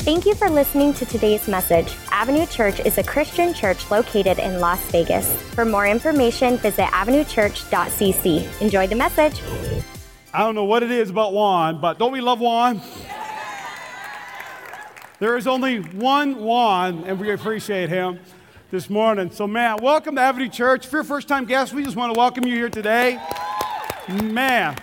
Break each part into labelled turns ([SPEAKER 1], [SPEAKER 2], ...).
[SPEAKER 1] Thank you for listening to today's message. Avenue Church is a Christian church located in Las Vegas. For more information, visit avenuechurch.cc. Enjoy the message.
[SPEAKER 2] I don't know what it is about Juan, but don't we love Juan? There is only one Juan, and we appreciate him this morning. So, man, welcome to Avenue Church. If you're a first time guest, we just want to welcome you here today. Man,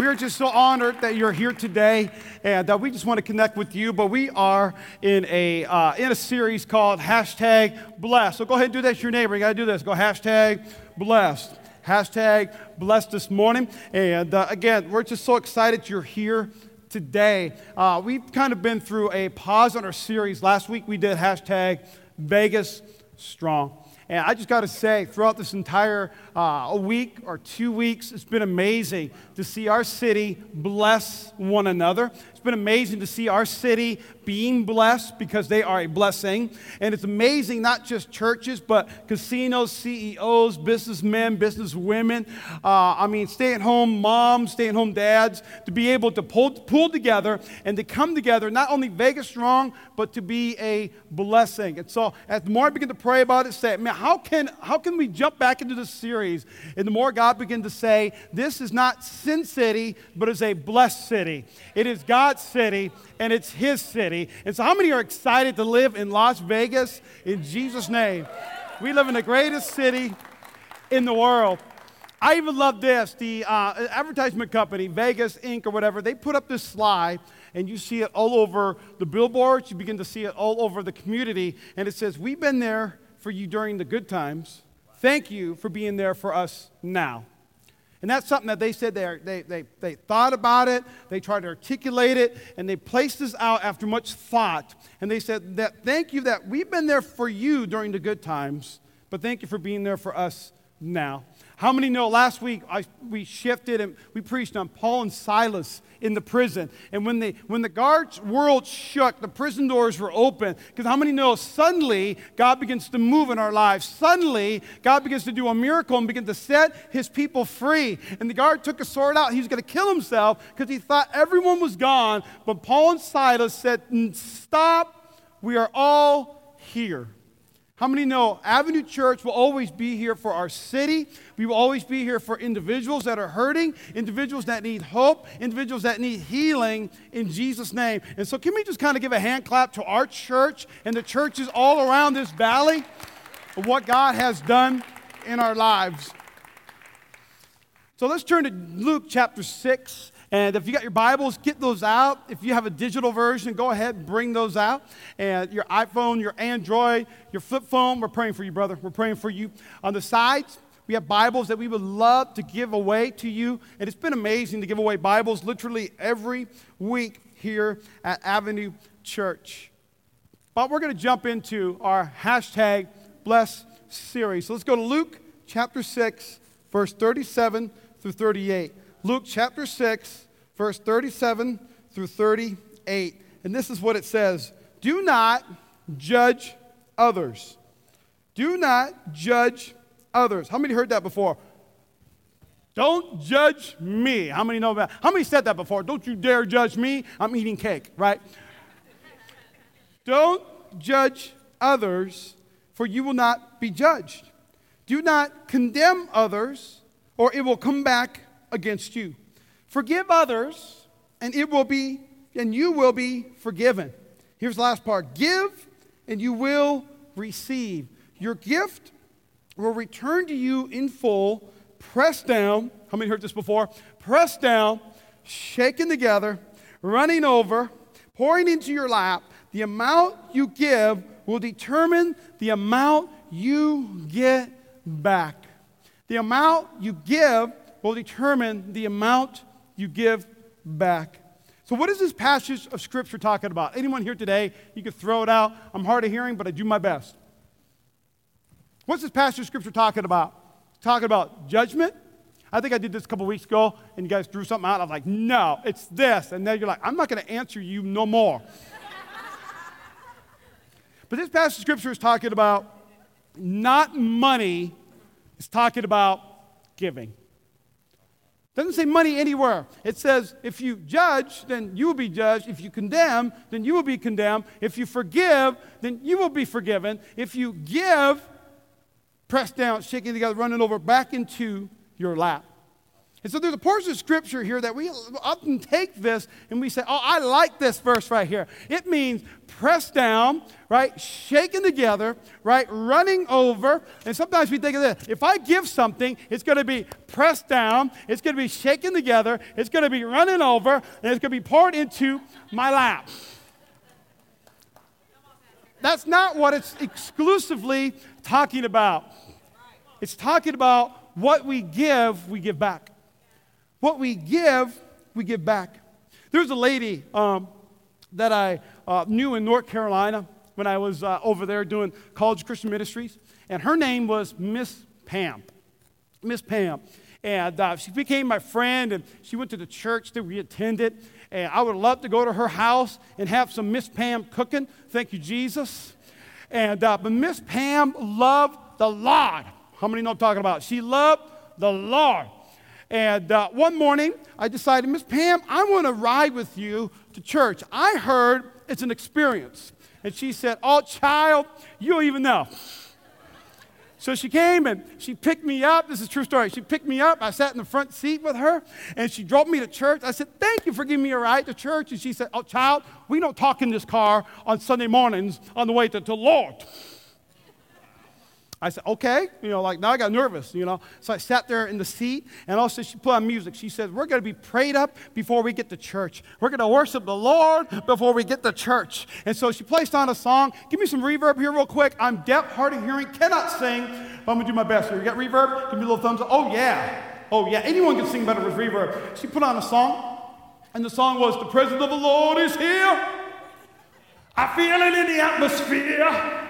[SPEAKER 2] we are just so honored that you're here today and uh, we just want to connect with you. But we are in a, uh, in a series called hashtag blessed. So go ahead and do that to your neighbor. You got to do this. Go hashtag blessed. Hashtag blessed this morning. And uh, again, we're just so excited you're here today. Uh, we've kind of been through a pause on our series. Last week we did hashtag Vegas Strong. And I just got to say, throughout this entire uh, week or two weeks, it's been amazing to see our city bless one another. It's been amazing to see our city being blessed because they are a blessing. And it's amazing, not just churches, but casinos, CEOs, businessmen, businesswomen. Uh, I mean, stay at home moms, stay at home dads, to be able to pull, pull together and to come together, not only Vegas strong, but to be a blessing. And so, as the more I begin to pray about it, say, man, how can, how can we jump back into this series? And the more God begin to say, this is not Sin City, but it's a blessed city. It is God God's city and it's His city. And so, how many are excited to live in Las Vegas in Jesus' name? We live in the greatest city in the world. I even love this. The uh, advertisement company, Vegas Inc., or whatever, they put up this slide, and you see it all over the billboards. You begin to see it all over the community. And it says, We've been there for you during the good times. Thank you for being there for us now. And that's something that they said they, they, they, they thought about it, they tried to articulate it, and they placed this out after much thought. And they said that thank you that we've been there for you during the good times, but thank you for being there for us now. How many know last week I, we shifted and we preached on Paul and Silas in the prison. And when, they, when the guards' world shook, the prison doors were open. Because how many know suddenly God begins to move in our lives? Suddenly God begins to do a miracle and begin to set his people free. And the guard took a sword out. He was going to kill himself because he thought everyone was gone. But Paul and Silas said, Stop, we are all here. How many know Avenue Church will always be here for our city? We will always be here for individuals that are hurting, individuals that need hope, individuals that need healing in Jesus' name. And so, can we just kind of give a hand clap to our church and the churches all around this valley of what God has done in our lives? So, let's turn to Luke chapter 6. And if you got your Bibles, get those out. If you have a digital version, go ahead and bring those out. And your iPhone, your Android, your flip phone, we're praying for you, brother. We're praying for you. On the sides, we have Bibles that we would love to give away to you. And it's been amazing to give away Bibles literally every week here at Avenue Church. But we're going to jump into our hashtag bless series. So let's go to Luke chapter 6, verse 37 through 38. Luke chapter 6, verse 37 through 38. And this is what it says Do not judge others. Do not judge others. How many heard that before? Don't judge me. How many know that? How many said that before? Don't you dare judge me. I'm eating cake, right? Don't judge others, for you will not be judged. Do not condemn others, or it will come back against you. Forgive others, and it will be, and you will be forgiven. Here's the last part give, and you will receive. Your gift will return to you in full, pressed down. How many heard this before? Pressed down, shaken together, running over, pouring into your lap. The amount you give will determine the amount you get back. The amount you give will determine the amount you give back. So, what is this passage of Scripture talking about? Anyone here today? You could throw it out. I'm hard of hearing, but I do my best. What's this passage of Scripture talking about? Talking about judgment? I think I did this a couple weeks ago, and you guys threw something out. I was like, no, it's this. And then you're like, I'm not going to answer you no more. but this passage of Scripture is talking about not money, it's talking about giving. Doesn't say money anywhere. It says if you judge, then you will be judged. If you condemn, then you will be condemned. If you forgive, then you will be forgiven. If you give, pressed down, shaking together, running over back into your lap. And so there's a portion of scripture here that we often take this and we say, oh, I like this verse right here. It means pressed down, right? Shaken together, right? Running over. And sometimes we think of this if I give something, it's going to be pressed down, it's going to be shaken together, it's going to be running over, and it's going to be poured into my lap. That's not what it's exclusively talking about. It's talking about what we give, we give back. What we give, we give back. There's a lady um, that I uh, knew in North Carolina when I was uh, over there doing college Christian ministries, and her name was Miss Pam. Miss Pam. And uh, she became my friend, and she went to the church that we attended. And I would love to go to her house and have some Miss Pam cooking. Thank you, Jesus. And uh, but Miss Pam loved the Lord. How many know I'm talking about? She loved the Lord. And uh, one morning, I decided, Miss Pam, I want to ride with you to church. I heard it's an experience. And she said, Oh, child, you don't even know. So she came and she picked me up. This is true story. She picked me up. I sat in the front seat with her and she drove me to church. I said, Thank you for giving me a ride to church. And she said, Oh, child, we don't talk in this car on Sunday mornings on the way to the Lord. I said, okay. You know, like now I got nervous, you know. So I sat there in the seat, and also she put on music. She said, We're going to be prayed up before we get to church. We're going to worship the Lord before we get to church. And so she placed on a song. Give me some reverb here, real quick. I'm deaf, hard of hearing, cannot sing, but I'm going to do my best here. You got reverb? Give me a little thumbs up. Oh, yeah. Oh, yeah. Anyone can sing better with reverb. She put on a song, and the song was, The presence of the Lord is here. I feel it in the atmosphere.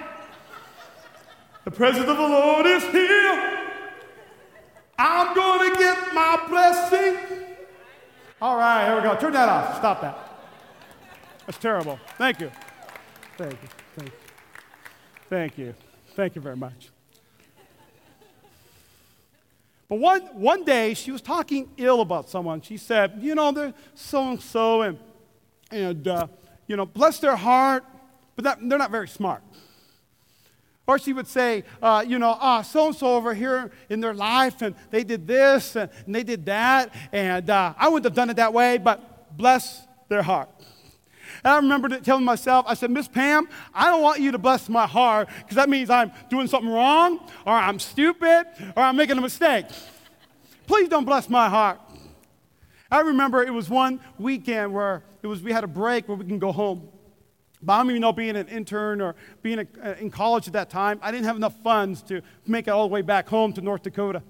[SPEAKER 2] The presence of the Lord is here. I'm going to get my blessing. All right, here we go. Turn that off. Stop that. That's terrible. Thank you. Thank you. Thank you. Thank you. Thank you very much. But one, one day she was talking ill about someone. She said, You know, they're so and so, and, and uh, you know, bless their heart, but that, they're not very smart. Or she would say, uh, you know, ah, so and so over here in their life, and they did this and, they did that, and uh, I wouldn't have done it that way, but bless their heart. And I remember telling myself, I said, Miss Pam, I don't want you to bless my heart because that means I'm doing something wrong, or I'm stupid, or I'm making a mistake. Please don't bless my heart. I remember it was one weekend where it was we had a break where we can go home. Don't even know being an intern or being a, uh, in college at that time, I didn't have enough funds to make it all the way back home to North Dakota.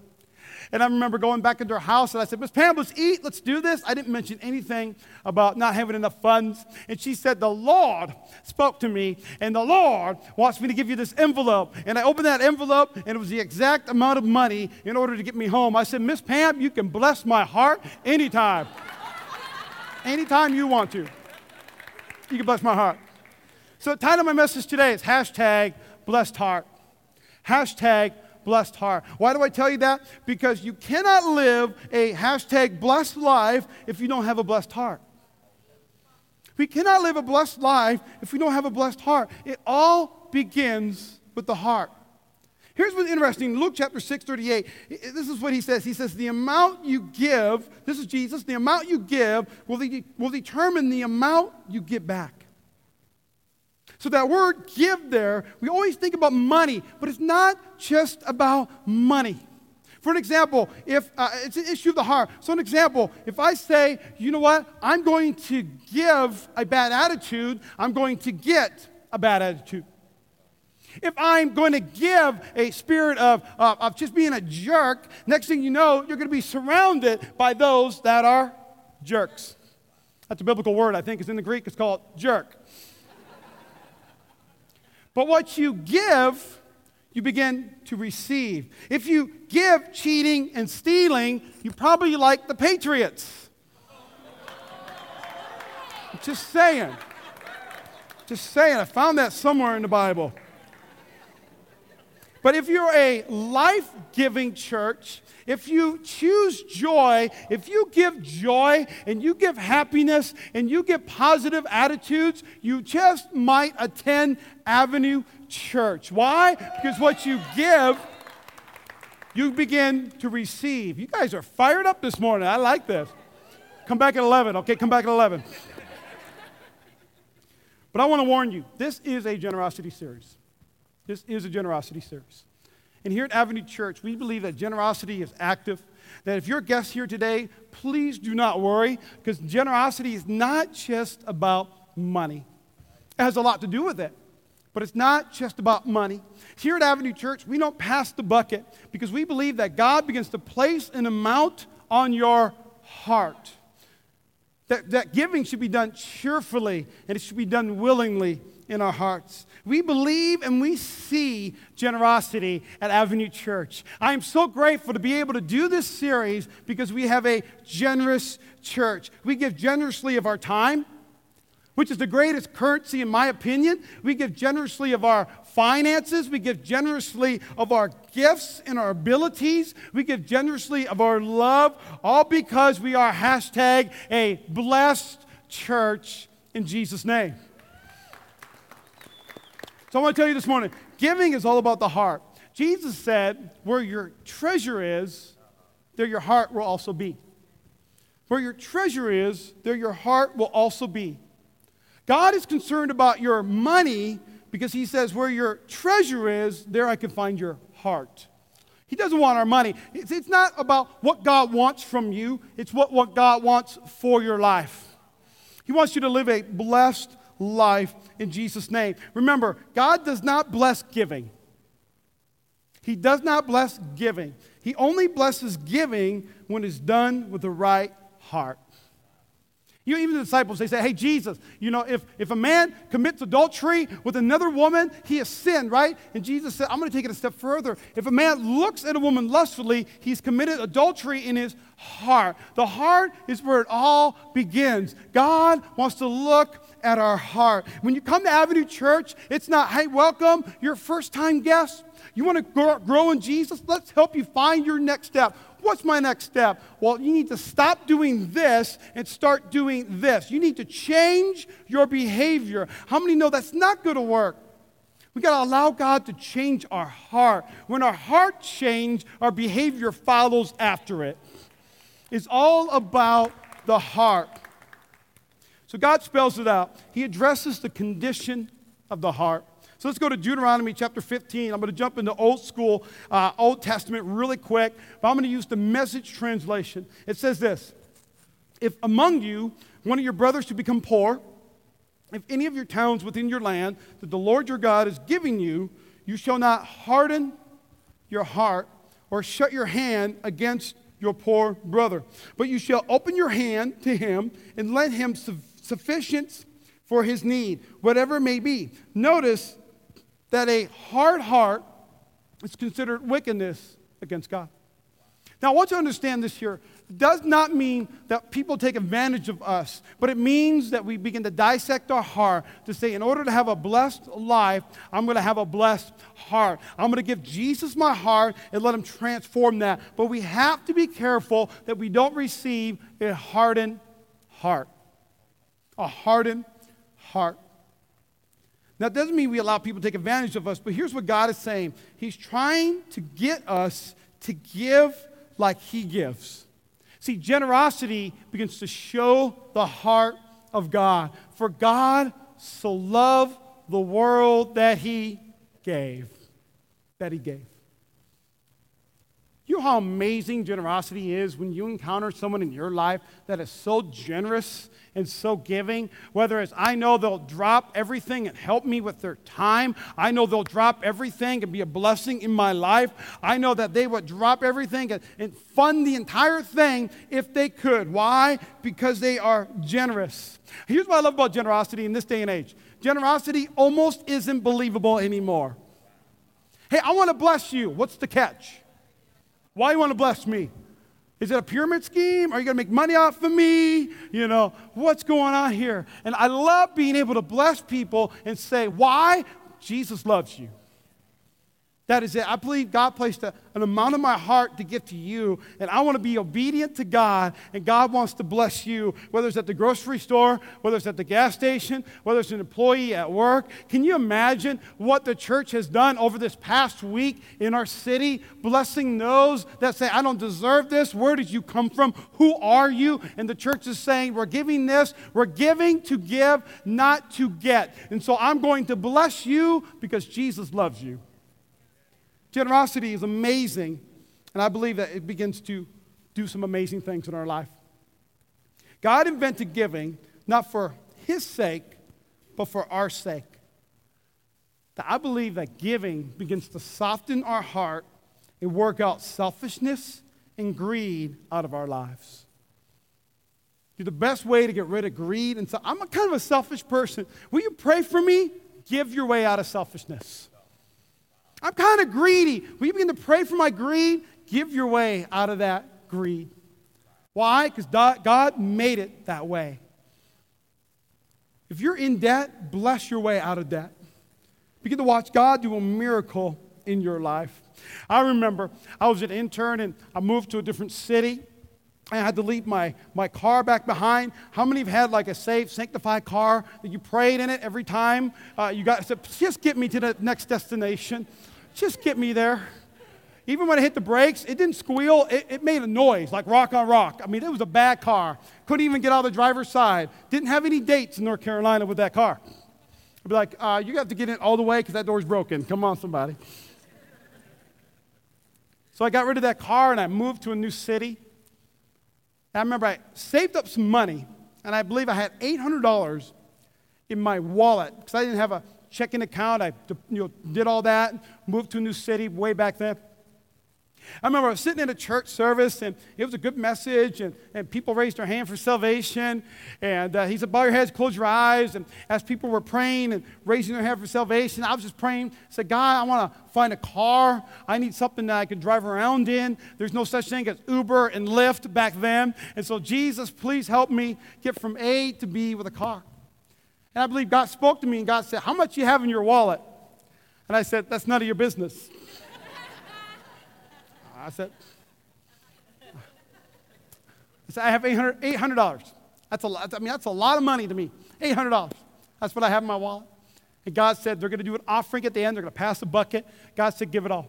[SPEAKER 2] And I remember going back into her house and I said, Miss Pam, let's eat, let's do this. I didn't mention anything about not having enough funds. And she said, The Lord spoke to me, and the Lord wants me to give you this envelope. And I opened that envelope, and it was the exact amount of money in order to get me home. I said, Miss Pam, you can bless my heart anytime. anytime you want to. You can bless my heart. So the title of my message today is hashtag blessed heart. Hashtag blessed heart. Why do I tell you that? Because you cannot live a hashtag blessed life if you don't have a blessed heart. We cannot live a blessed life if we don't have a blessed heart. It all begins with the heart. Here's what's interesting. Luke chapter 6, 38. This is what he says. He says, The amount you give, this is Jesus, the amount you give will, de- will determine the amount you get back. So, that word give there, we always think about money, but it's not just about money. For an example, if uh, it's an issue of the heart. So, an example, if I say, you know what, I'm going to give a bad attitude, I'm going to get a bad attitude. If I'm going to give a spirit of, uh, of just being a jerk, next thing you know, you're going to be surrounded by those that are jerks. That's a biblical word, I think, is in the Greek. It's called jerk. But what you give, you begin to receive. If you give cheating and stealing, you probably like the Patriots. Just saying. Just saying. I found that somewhere in the Bible. But if you're a life giving church, if you choose joy, if you give joy and you give happiness and you give positive attitudes, you just might attend Avenue Church. Why? Because what you give, you begin to receive. You guys are fired up this morning. I like this. Come back at 11. Okay, come back at 11. but I want to warn you this is a generosity series. This is a generosity service. And here at Avenue Church, we believe that generosity is active. That if you're a guest here today, please do not worry, because generosity is not just about money. It has a lot to do with it, but it's not just about money. Here at Avenue Church, we don't pass the bucket because we believe that God begins to place an amount on your heart. That, that giving should be done cheerfully and it should be done willingly in our hearts. We believe and we see generosity at Avenue Church. I am so grateful to be able to do this series because we have a generous church. We give generously of our time, which is the greatest currency in my opinion. We give generously of our finances. We give generously of our gifts and our abilities. We give generously of our love, all because we are hashtag a blessed church in Jesus' name. So I want to tell you this morning giving is all about the heart. Jesus said, Where your treasure is, there your heart will also be. Where your treasure is, there your heart will also be. God is concerned about your money because he says, Where your treasure is, there I can find your heart. He doesn't want our money. It's, it's not about what God wants from you, it's what, what God wants for your life. He wants you to live a blessed life in Jesus' name. Remember, God does not bless giving. He does not bless giving. He only blesses giving when it's done with the right heart. You know, even the disciples, they say, hey, Jesus, you know, if, if a man commits adultery with another woman, he has sinned, right? And Jesus said, I'm going to take it a step further. If a man looks at a woman lustfully, he's committed adultery in his heart. The heart is where it all begins. God wants to look at our heart. When you come to Avenue Church, it's not, hey, welcome, you're a first time guest. You want to grow in Jesus? Let's help you find your next step. What's my next step? Well, you need to stop doing this and start doing this. You need to change your behavior. How many know that's not going to work? We got to allow God to change our heart. When our heart changes, our behavior follows after it. It's all about the heart. So God spells it out. He addresses the condition of the heart. So let's go to Deuteronomy chapter 15. I'm going to jump into old school, uh, Old Testament really quick, but I'm going to use the message translation. It says this If among you one of your brothers should become poor, if any of your towns within your land that the Lord your God is giving you, you shall not harden your heart or shut your hand against your poor brother, but you shall open your hand to him and let him sufficient for his need, whatever it may be. Notice that a hard heart is considered wickedness against God. Now, I want you to understand this here. It does not mean that people take advantage of us, but it means that we begin to dissect our heart to say, in order to have a blessed life, I'm going to have a blessed heart. I'm going to give Jesus my heart and let him transform that. But we have to be careful that we don't receive a hardened heart a hardened heart. Now, it doesn't mean we allow people to take advantage of us, but here's what God is saying He's trying to get us to give like He gives. See, generosity begins to show the heart of God. For God so loved the world that He gave. That He gave. You know how amazing generosity is when you encounter someone in your life that is so generous and so giving. Whether it's, I know they'll drop everything and help me with their time. I know they'll drop everything and be a blessing in my life. I know that they would drop everything and, and fund the entire thing if they could. Why? Because they are generous. Here's what I love about generosity in this day and age generosity almost isn't believable anymore. Hey, I want to bless you. What's the catch? Why you want to bless me? Is it a pyramid scheme? Are you going to make money off of me? You know, what's going on here? And I love being able to bless people and say, why? Jesus loves you. That is it. I believe God placed a, an amount in my heart to give to you, and I want to be obedient to God, and God wants to bless you, whether it's at the grocery store, whether it's at the gas station, whether it's an employee at work. Can you imagine what the church has done over this past week in our city, blessing those that say, I don't deserve this? Where did you come from? Who are you? And the church is saying, We're giving this, we're giving to give, not to get. And so I'm going to bless you because Jesus loves you. Generosity is amazing, and I believe that it begins to do some amazing things in our life. God invented giving not for His sake, but for our sake. That I believe that giving begins to soften our heart and work out selfishness and greed out of our lives. The best way to get rid of greed and so I'm a kind of a selfish person. Will you pray for me? Give your way out of selfishness. I'm kind of greedy. Will you begin to pray for my greed? Give your way out of that greed. Why? Because God made it that way. If you're in debt, bless your way out of debt. Begin to watch God do a miracle in your life. I remember I was an intern and I moved to a different city. I had to leave my, my car back behind. How many have had like a safe, sanctified car that you prayed in it every time uh, you got, said, just get me to the next destination? Just get me there. Even when I hit the brakes, it didn't squeal. It, it, made a noise like rock on rock. I mean, it was a bad car. Couldn't even get out of the driver's side. Didn't have any dates in North Carolina with that car. I'd be like, uh, you have to get in all the way because that door's broken. Come on, somebody. So I got rid of that car and I moved to a new city. I remember I saved up some money, and I believe I had $800 in my wallet because I didn't have a checking account. I you know, did all that, moved to a new city way back then. I remember I was sitting in a church service and it was a good message, and, and people raised their hand for salvation. And uh, he said, Bow your heads, close your eyes. And as people were praying and raising their hand for salvation, I was just praying. I said, God, I want to find a car. I need something that I can drive around in. There's no such thing as Uber and Lyft back then. And so, Jesus, please help me get from A to B with a car. And I believe God spoke to me and God said, How much you have in your wallet? And I said, That's none of your business. I said, I said, I have $800, $800. That's a lot. I mean, that's a lot of money to me. $800. That's what I have in my wallet. And God said, they're going to do an offering at the end. They're going to pass a bucket. God said, give it all.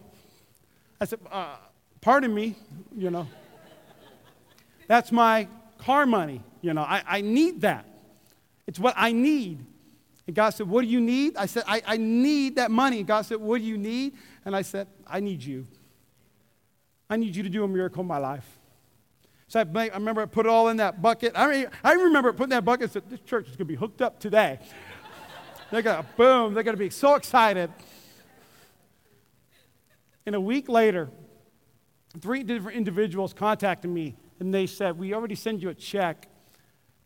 [SPEAKER 2] I said, uh, pardon me, you know. That's my car money. You know, I, I need that. It's what I need. And God said, What do you need? I said, I, I need that money. And God said, What do you need? And I said, I need you. I need you to do a miracle in my life. So I, I remember I put it all in that bucket. I, mean, I remember putting that bucket and said, This church is going to be hooked up today. they're going to, boom, they're going to be so excited. And a week later, three different individuals contacted me and they said, We already sent you a check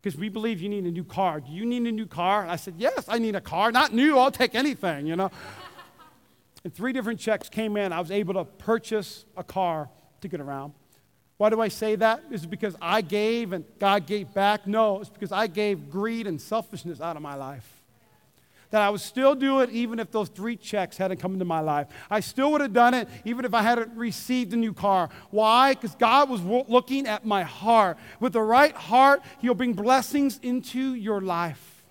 [SPEAKER 2] because we believe you need a new car. Do you need a new car? I said, Yes, I need a car. Not new, I'll take anything, you know. and three different checks came in. I was able to purchase a car to get around. Why do I say that? Is it because I gave and God gave back? No, it's because I gave greed and selfishness out of my life that I would still do it even if those three checks hadn't come into my life. I still would have done it even if I hadn't received a new car. Why? Because God was looking at my heart. With the right heart, He'll bring blessings into your life.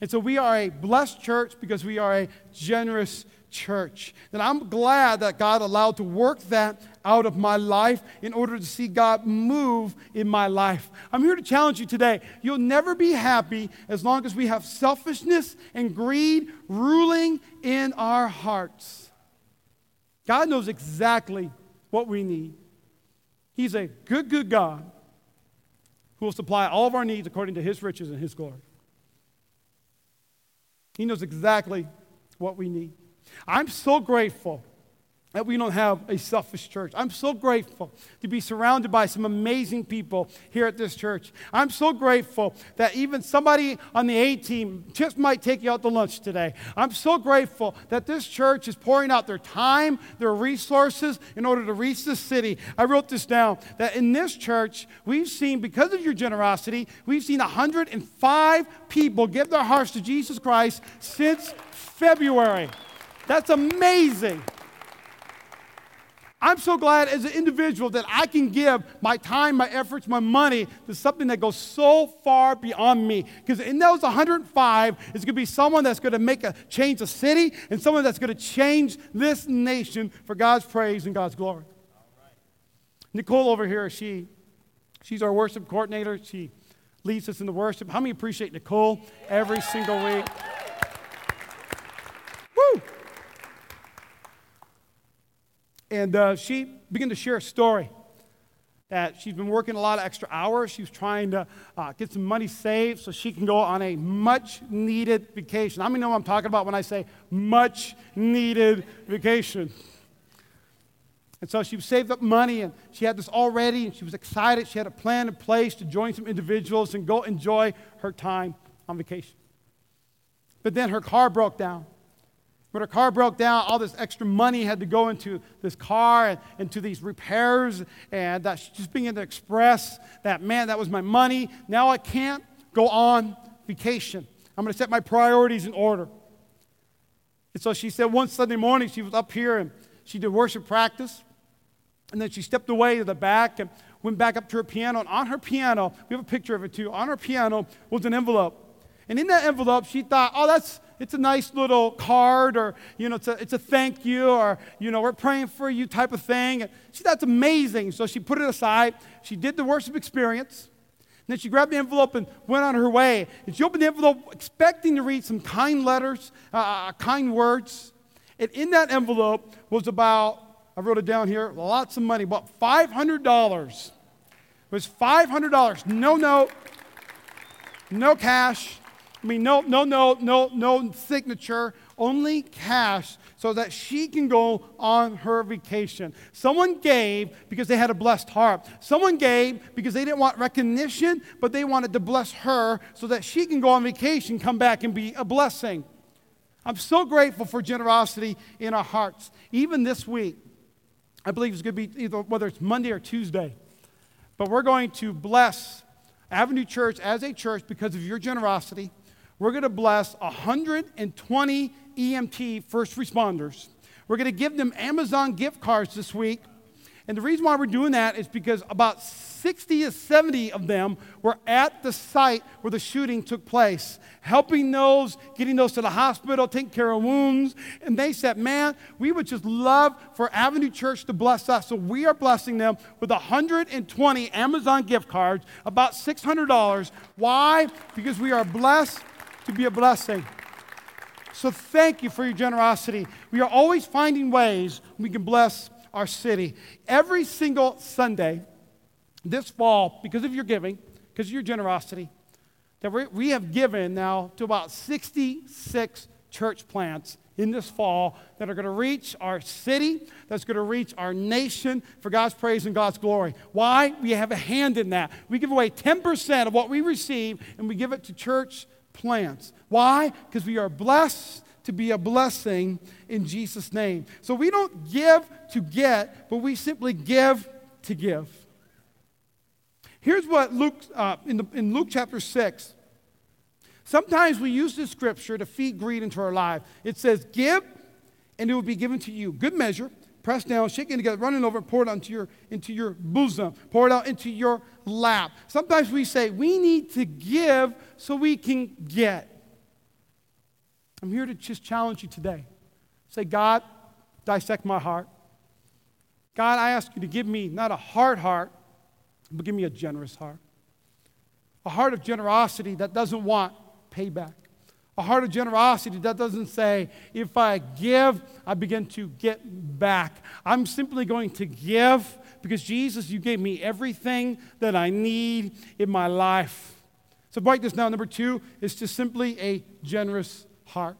[SPEAKER 2] And so we are a blessed church because we are a generous church. And I'm glad that God allowed to work that out of my life in order to see God move in my life. I'm here to challenge you today. You'll never be happy as long as we have selfishness and greed ruling in our hearts. God knows exactly what we need. He's a good, good God who will supply all of our needs according to his riches and his glory. He knows exactly what we need. I'm so grateful that we don't have a selfish church. I'm so grateful to be surrounded by some amazing people here at this church. I'm so grateful that even somebody on the A team just might take you out to lunch today. I'm so grateful that this church is pouring out their time, their resources in order to reach this city. I wrote this down that in this church, we've seen, because of your generosity, we've seen 105 people give their hearts to Jesus Christ since February. That's amazing. I'm so glad as an individual that I can give my time, my efforts, my money to something that goes so far beyond me. Because in those 105 is going to be someone that's going to make a change a city and someone that's going to change this nation for God's praise and God's glory. Nicole over here, she, she's our worship coordinator. She leads us in the worship. How many appreciate Nicole every single week? And uh, she began to share a story that she's been working a lot of extra hours. She's trying to uh, get some money saved so she can go on a much needed vacation. How many know what I'm talking about when I say much needed vacation? And so she saved up money and she had this all ready and she was excited. She had a plan in place to join some individuals and go enjoy her time on vacation. But then her car broke down. When her car broke down, all this extra money had to go into this car and into these repairs. And that she's just being able to express that, man, that was my money. Now I can't go on vacation. I'm going to set my priorities in order. And so she said one Sunday morning, she was up here and she did worship practice. And then she stepped away to the back and went back up to her piano. And on her piano, we have a picture of it too, on her piano was an envelope. And in that envelope, she thought, oh, that's, it's a nice little card or, you know, it's a, it's a thank you or, you know, we're praying for you type of thing. And she that's amazing. So she put it aside. She did the worship experience. And then she grabbed the envelope and went on her way. And she opened the envelope expecting to read some kind letters, uh, uh kind words. And in that envelope was about I wrote it down here, lots of money, about $500. It was $500. No note, no cash. I mean, no, no no, no, no signature, only cash so that she can go on her vacation. Someone gave because they had a blessed heart. Someone gave because they didn't want recognition, but they wanted to bless her so that she can go on vacation, come back and be a blessing. I'm so grateful for generosity in our hearts. Even this week, I believe it's going to be either whether it's Monday or Tuesday. But we're going to bless Avenue Church as a church because of your generosity. We're going to bless 120 EMT first responders. We're going to give them Amazon gift cards this week and the reason why we're doing that is because about 60 to 70 of them were at the site where the shooting took place, helping those, getting those to the hospital, taking care of wounds. And they said, Man, we would just love for Avenue Church to bless us. So we are blessing them with 120 Amazon gift cards, about $600. Why? Because we are blessed to be a blessing. So thank you for your generosity. We are always finding ways we can bless our city. Every single Sunday this fall, because of your giving, because of your generosity, that we have given now to about 66 church plants in this fall that are going to reach our city, that's going to reach our nation for God's praise and God's glory. Why? We have a hand in that. We give away 10% of what we receive and we give it to church plants. Why? Because we are blessed to be a blessing in Jesus' name. So we don't give to get, but we simply give to give. Here's what Luke, uh, in, the, in Luke chapter 6, sometimes we use this scripture to feed greed into our life. It says, Give, and it will be given to you. Good measure, pressed down, shaking together, running over, poured into your, into your bosom, poured out into your lap. Sometimes we say, We need to give so we can get. I'm here to just challenge you today. Say, God, dissect my heart. God, I ask you to give me not a hard heart, but give me a generous heart. A heart of generosity that doesn't want payback. A heart of generosity that doesn't say, if I give, I begin to get back. I'm simply going to give because Jesus, you gave me everything that I need in my life. So, write this down. Number two is just simply a generous heart.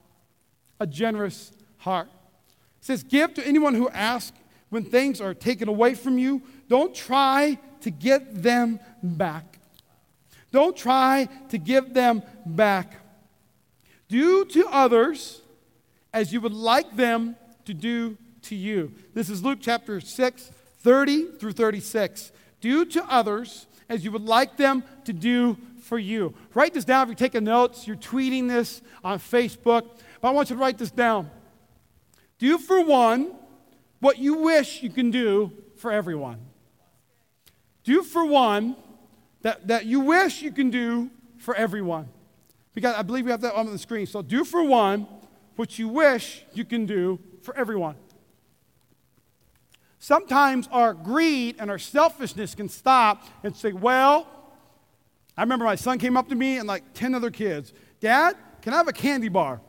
[SPEAKER 2] A generous heart. It says, Give to anyone who asks when things are taken away from you. Don't try to get them back. Don't try to give them back. Do to others as you would like them to do to you. This is Luke chapter 6, 30 through 36. Do to others as you would like them to do for you. Write this down if you're taking notes, you're tweeting this on Facebook. But I want you to write this down. Do for one what you wish you can do for everyone. Do for one that, that you wish you can do for everyone. Because I believe we have that on the screen. So do for one what you wish you can do for everyone. Sometimes our greed and our selfishness can stop and say, Well, I remember my son came up to me and like 10 other kids, Dad, can I have a candy bar?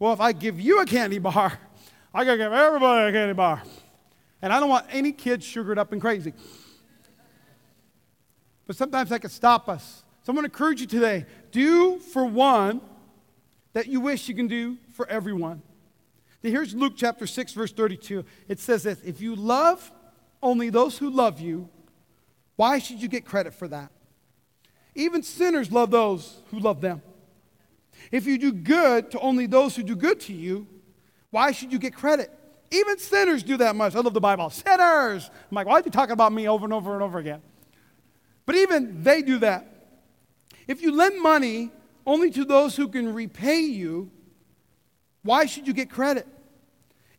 [SPEAKER 2] Well, if I give you a candy bar, I gotta give everybody a candy bar. And I don't want any kids sugared up and crazy. But sometimes that can stop us. So I'm going to encourage you today do for one that you wish you can do for everyone. Here's Luke chapter 6, verse 32. It says this If you love only those who love you, why should you get credit for that? Even sinners love those who love them. If you do good to only those who do good to you, why should you get credit? Even sinners do that much. I love the Bible. Sinners! I'm like, why are you talking about me over and over and over again? But even they do that. If you lend money only to those who can repay you, why should you get credit?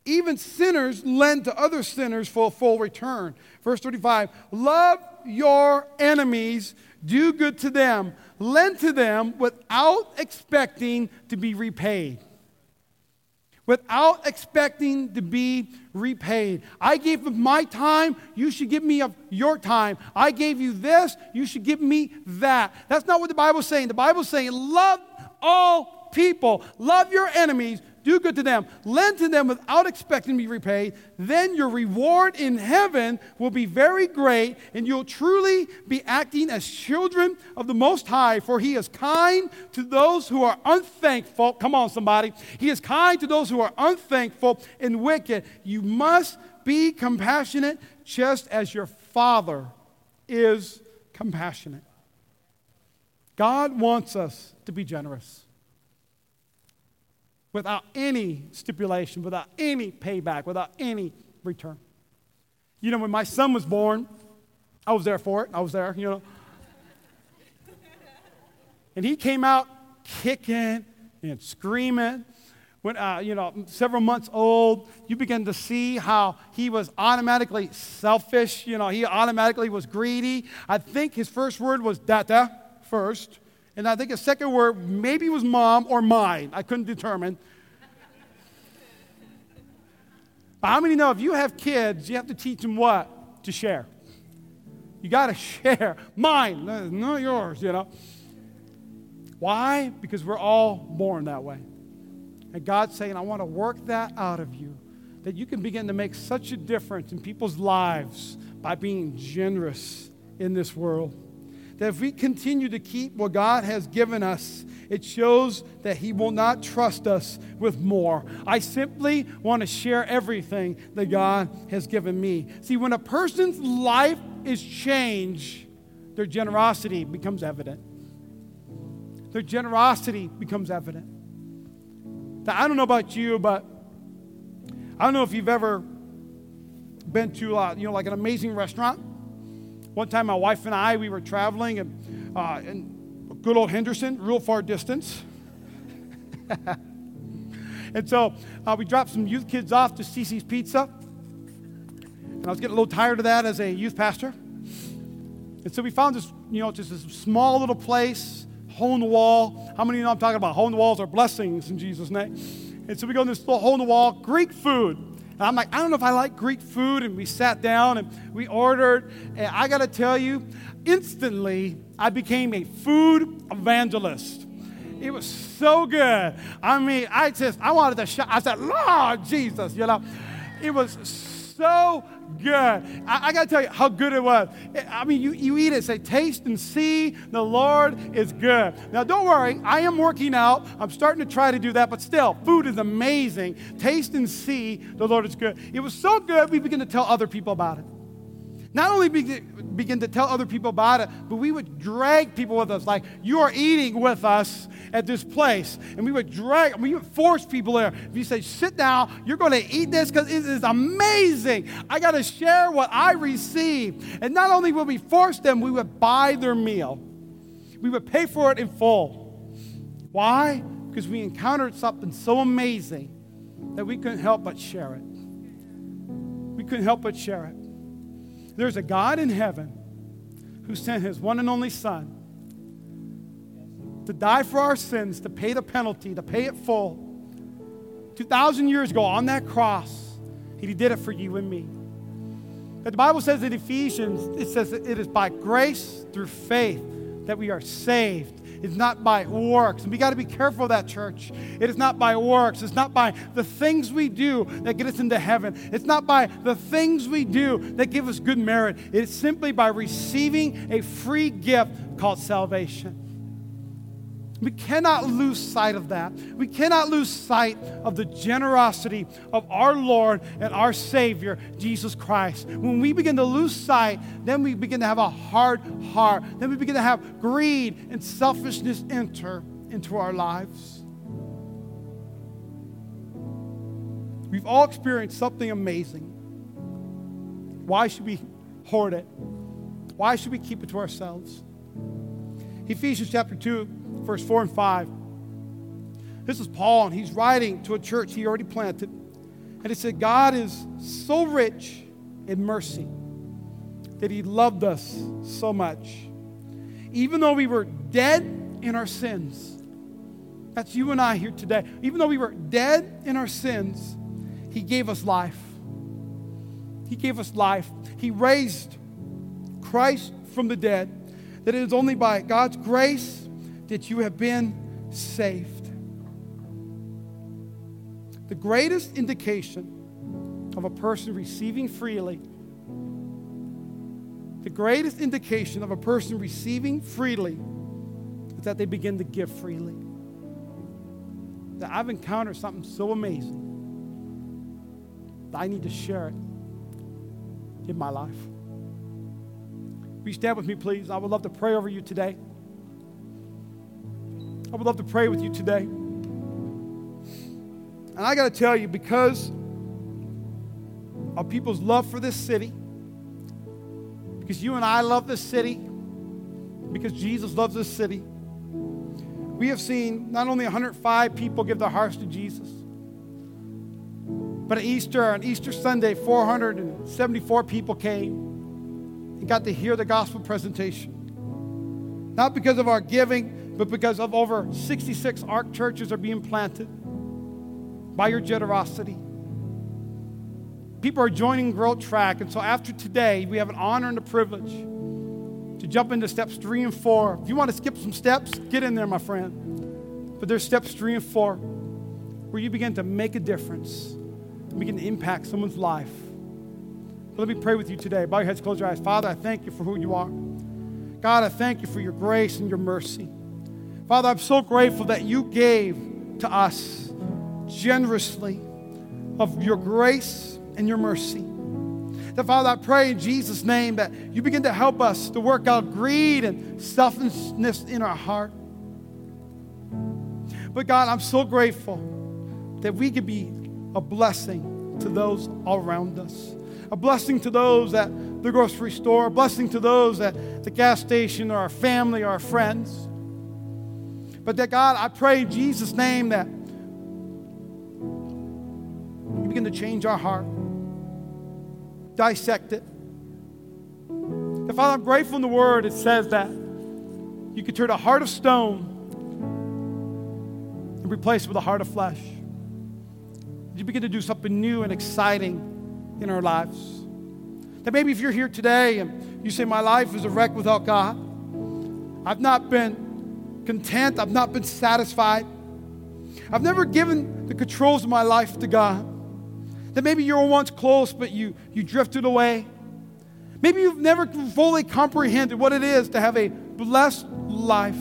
[SPEAKER 2] Even sinners lend to other sinners for a full return. Verse 35 Love your enemies, do good to them, lend to them without expecting to be repaid without expecting to be repaid. I gave of my time, you should give me of your time. I gave you this, you should give me that. That's not what the Bible's saying. The Bible's saying, love all people, love your enemies, do good to them, lend to them without expecting to be repaid, then your reward in heaven will be very great, and you'll truly be acting as children of the Most High, for He is kind to those who are unthankful. Come on, somebody. He is kind to those who are unthankful and wicked. You must be compassionate just as your Father is compassionate. God wants us to be generous without any stipulation, without any payback, without any return. You know, when my son was born, I was there for it. I was there, you know. and he came out kicking and screaming. When, uh, you know, several months old, you begin to see how he was automatically selfish. You know, he automatically was greedy. I think his first word was data first. And I think a second word maybe was mom or mine. I couldn't determine. but how many know if you have kids, you have to teach them what? To share. You got to share. Mine, not yours, you know. Why? Because we're all born that way. And God's saying, I want to work that out of you, that you can begin to make such a difference in people's lives by being generous in this world that if we continue to keep what God has given us, it shows that He will not trust us with more. I simply want to share everything that God has given me. See, when a person's life is changed, their generosity becomes evident. Their generosity becomes evident. Now, I don't know about you, but I don't know if you've ever been to, uh, you know, like an amazing restaurant one time, my wife and I, we were traveling and, uh, in good old Henderson, real far distance. and so uh, we dropped some youth kids off to Cici's Pizza. And I was getting a little tired of that as a youth pastor. And so we found this, you know, just this small little place, hole in the wall. How many of you know I'm talking about? Hole in the walls are blessings in Jesus' name. And so we go in this little hole in the wall, Greek food. And I'm like, I don't know if I like Greek food. And we sat down and we ordered. And I got to tell you, instantly, I became a food evangelist. It was so good. I mean, I just, I wanted to shout. I said, Lord Jesus, you know. It was so good. I, I got to tell you how good it was. I mean, you, you eat it, say, taste and see the Lord is good. Now, don't worry, I am working out. I'm starting to try to do that, but still, food is amazing. Taste and see the Lord is good. It was so good, we begin to tell other people about it. Not only begin to tell other people about it, but we would drag people with us. Like, you are eating with us at this place. And we would drag, we would force people there. If you say, sit down, you're going to eat this because it is amazing. I got to share what I receive. And not only would we force them, we would buy their meal, we would pay for it in full. Why? Because we encountered something so amazing that we couldn't help but share it. we couldn't help but share it. There's a God in heaven who sent his one and only Son to die for our sins, to pay the penalty, to pay it full. 2,000 years ago on that cross, he did it for you and me. But the Bible says in Ephesians, it says that it is by grace through faith that we are saved. It's not by works. And we got to be careful of that, church. It is not by works. It's not by the things we do that get us into heaven. It's not by the things we do that give us good merit. It's simply by receiving a free gift called salvation. We cannot lose sight of that. We cannot lose sight of the generosity of our Lord and our Savior, Jesus Christ. When we begin to lose sight, then we begin to have a hard heart. Then we begin to have greed and selfishness enter into our lives. We've all experienced something amazing. Why should we hoard it? Why should we keep it to ourselves? Ephesians chapter 2 verse 4 and 5. This is Paul, and he's writing to a church he already planted. And he said, God is so rich in mercy that he loved us so much. Even though we were dead in our sins, that's you and I here today. Even though we were dead in our sins, he gave us life. He gave us life. He raised Christ from the dead. That it is only by God's grace that you have been saved. The greatest indication of a person receiving freely, the greatest indication of a person receiving freely is that they begin to give freely. That I've encountered something so amazing that I need to share it in my life. You stand with me, please? I would love to pray over you today. I would love to pray with you today. And I got to tell you, because of people's love for this city, because you and I love this city, because Jesus loves this city, we have seen not only 105 people give their hearts to Jesus, but at Easter, on Easter Sunday, 474 people came and got to hear the gospel presentation. Not because of our giving, but because of over 66 ARC churches are being planted by your generosity. People are joining Growth Track, and so after today, we have an honor and a privilege to jump into steps three and four. If you want to skip some steps, get in there, my friend. But there's steps three and four where you begin to make a difference and begin to impact someone's life. But let me pray with you today. Bow your heads, close your eyes. Father, I thank you for who you are. God, I thank you for your grace and your mercy. Father, I'm so grateful that you gave to us generously of your grace and your mercy. That, Father, I pray in Jesus' name that you begin to help us to work out greed and selfishness in our heart. But, God, I'm so grateful that we could be a blessing to those all around us, a blessing to those at the grocery store, a blessing to those at the gas station or our family or our friends. But that God, I pray in Jesus' name that you begin to change our heart, dissect it. And Father, I'm grateful in the word it says that you can turn a heart of stone and replace it with a heart of flesh. You begin to do something new and exciting in our lives. That maybe if you're here today and you say, My life is a wreck without God, I've not been content. I've not been satisfied. I've never given the controls of my life to God. That maybe you were once close, but you, you drifted away. Maybe you've never fully comprehended what it is to have a blessed life.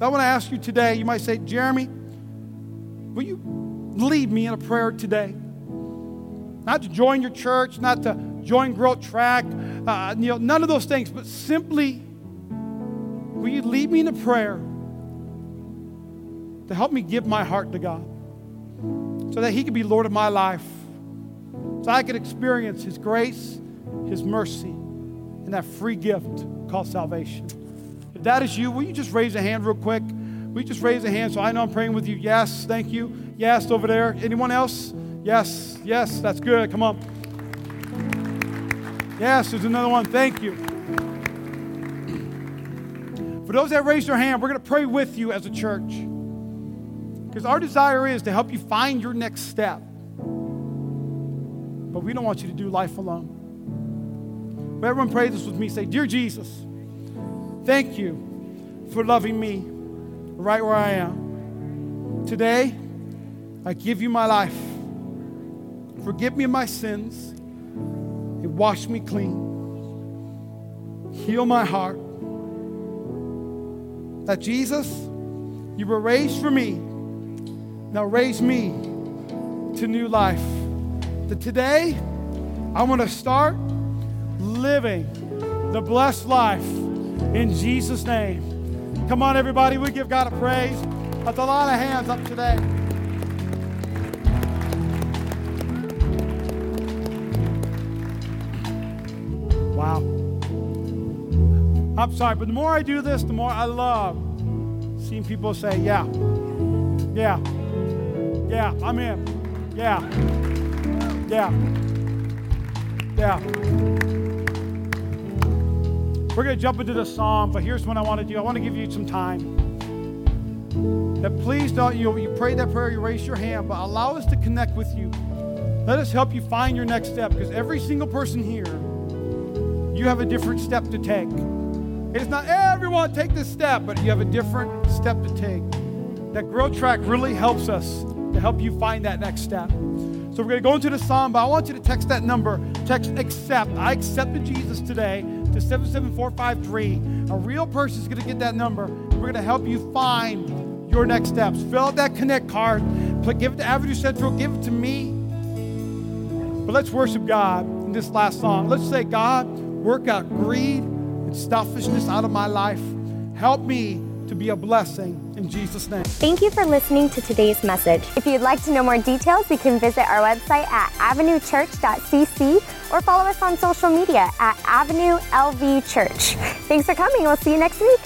[SPEAKER 2] I want to ask you today, you might say, Jeremy, will you lead me in a prayer today? Not to join your church, not to join Growth Track, uh, you know, none of those things, but simply Will you lead me in a prayer to help me give my heart to God so that He can be Lord of my life, so I can experience His grace, His mercy, and that free gift called salvation? If that is you, will you just raise a hand real quick? Will you just raise a hand so I know I'm praying with you? Yes, thank you. Yes, over there. Anyone else? Yes, yes, that's good. Come on. Yes, there's another one. Thank you. For those that raise their hand, we're going to pray with you as a church. Because our desire is to help you find your next step. But we don't want you to do life alone. But everyone pray this with me. Say, Dear Jesus, thank you for loving me right where I am. Today, I give you my life. Forgive me my sins and wash me clean. Heal my heart. That Jesus, you were raised for me. Now raise me to new life. That today, I want to start living the blessed life in Jesus' name. Come on, everybody, we give God a praise. That's a lot of hands up today. I'm sorry, but the more I do this, the more I love seeing people say, yeah, yeah, yeah, I'm in, yeah, yeah, yeah. We're going to jump into the song, but here's what I want to do. I want to give you some time. That please don't, you, you pray that prayer, you raise your hand, but allow us to connect with you. Let us help you find your next step because every single person here, you have a different step to take. It's not everyone take this step, but you have a different step to take. That growth track really helps us to help you find that next step. So we're going to go into the psalm, but I want you to text that number. Text accept. I accepted Jesus today to 77453. A real person is going to get that number. We're going to help you find your next steps. Fill out that connect card. Give it to Avenue Central. Give it to me. But let's worship God in this last song. Let's say, God, work out greed and selfishness out of my life. Help me to be a blessing in Jesus' name.
[SPEAKER 1] Thank you for listening to today's message. If you'd like to know more details, you can visit our website at avenuechurch.cc or follow us on social media at Avenue LV Church. Thanks for coming. We'll see you next week.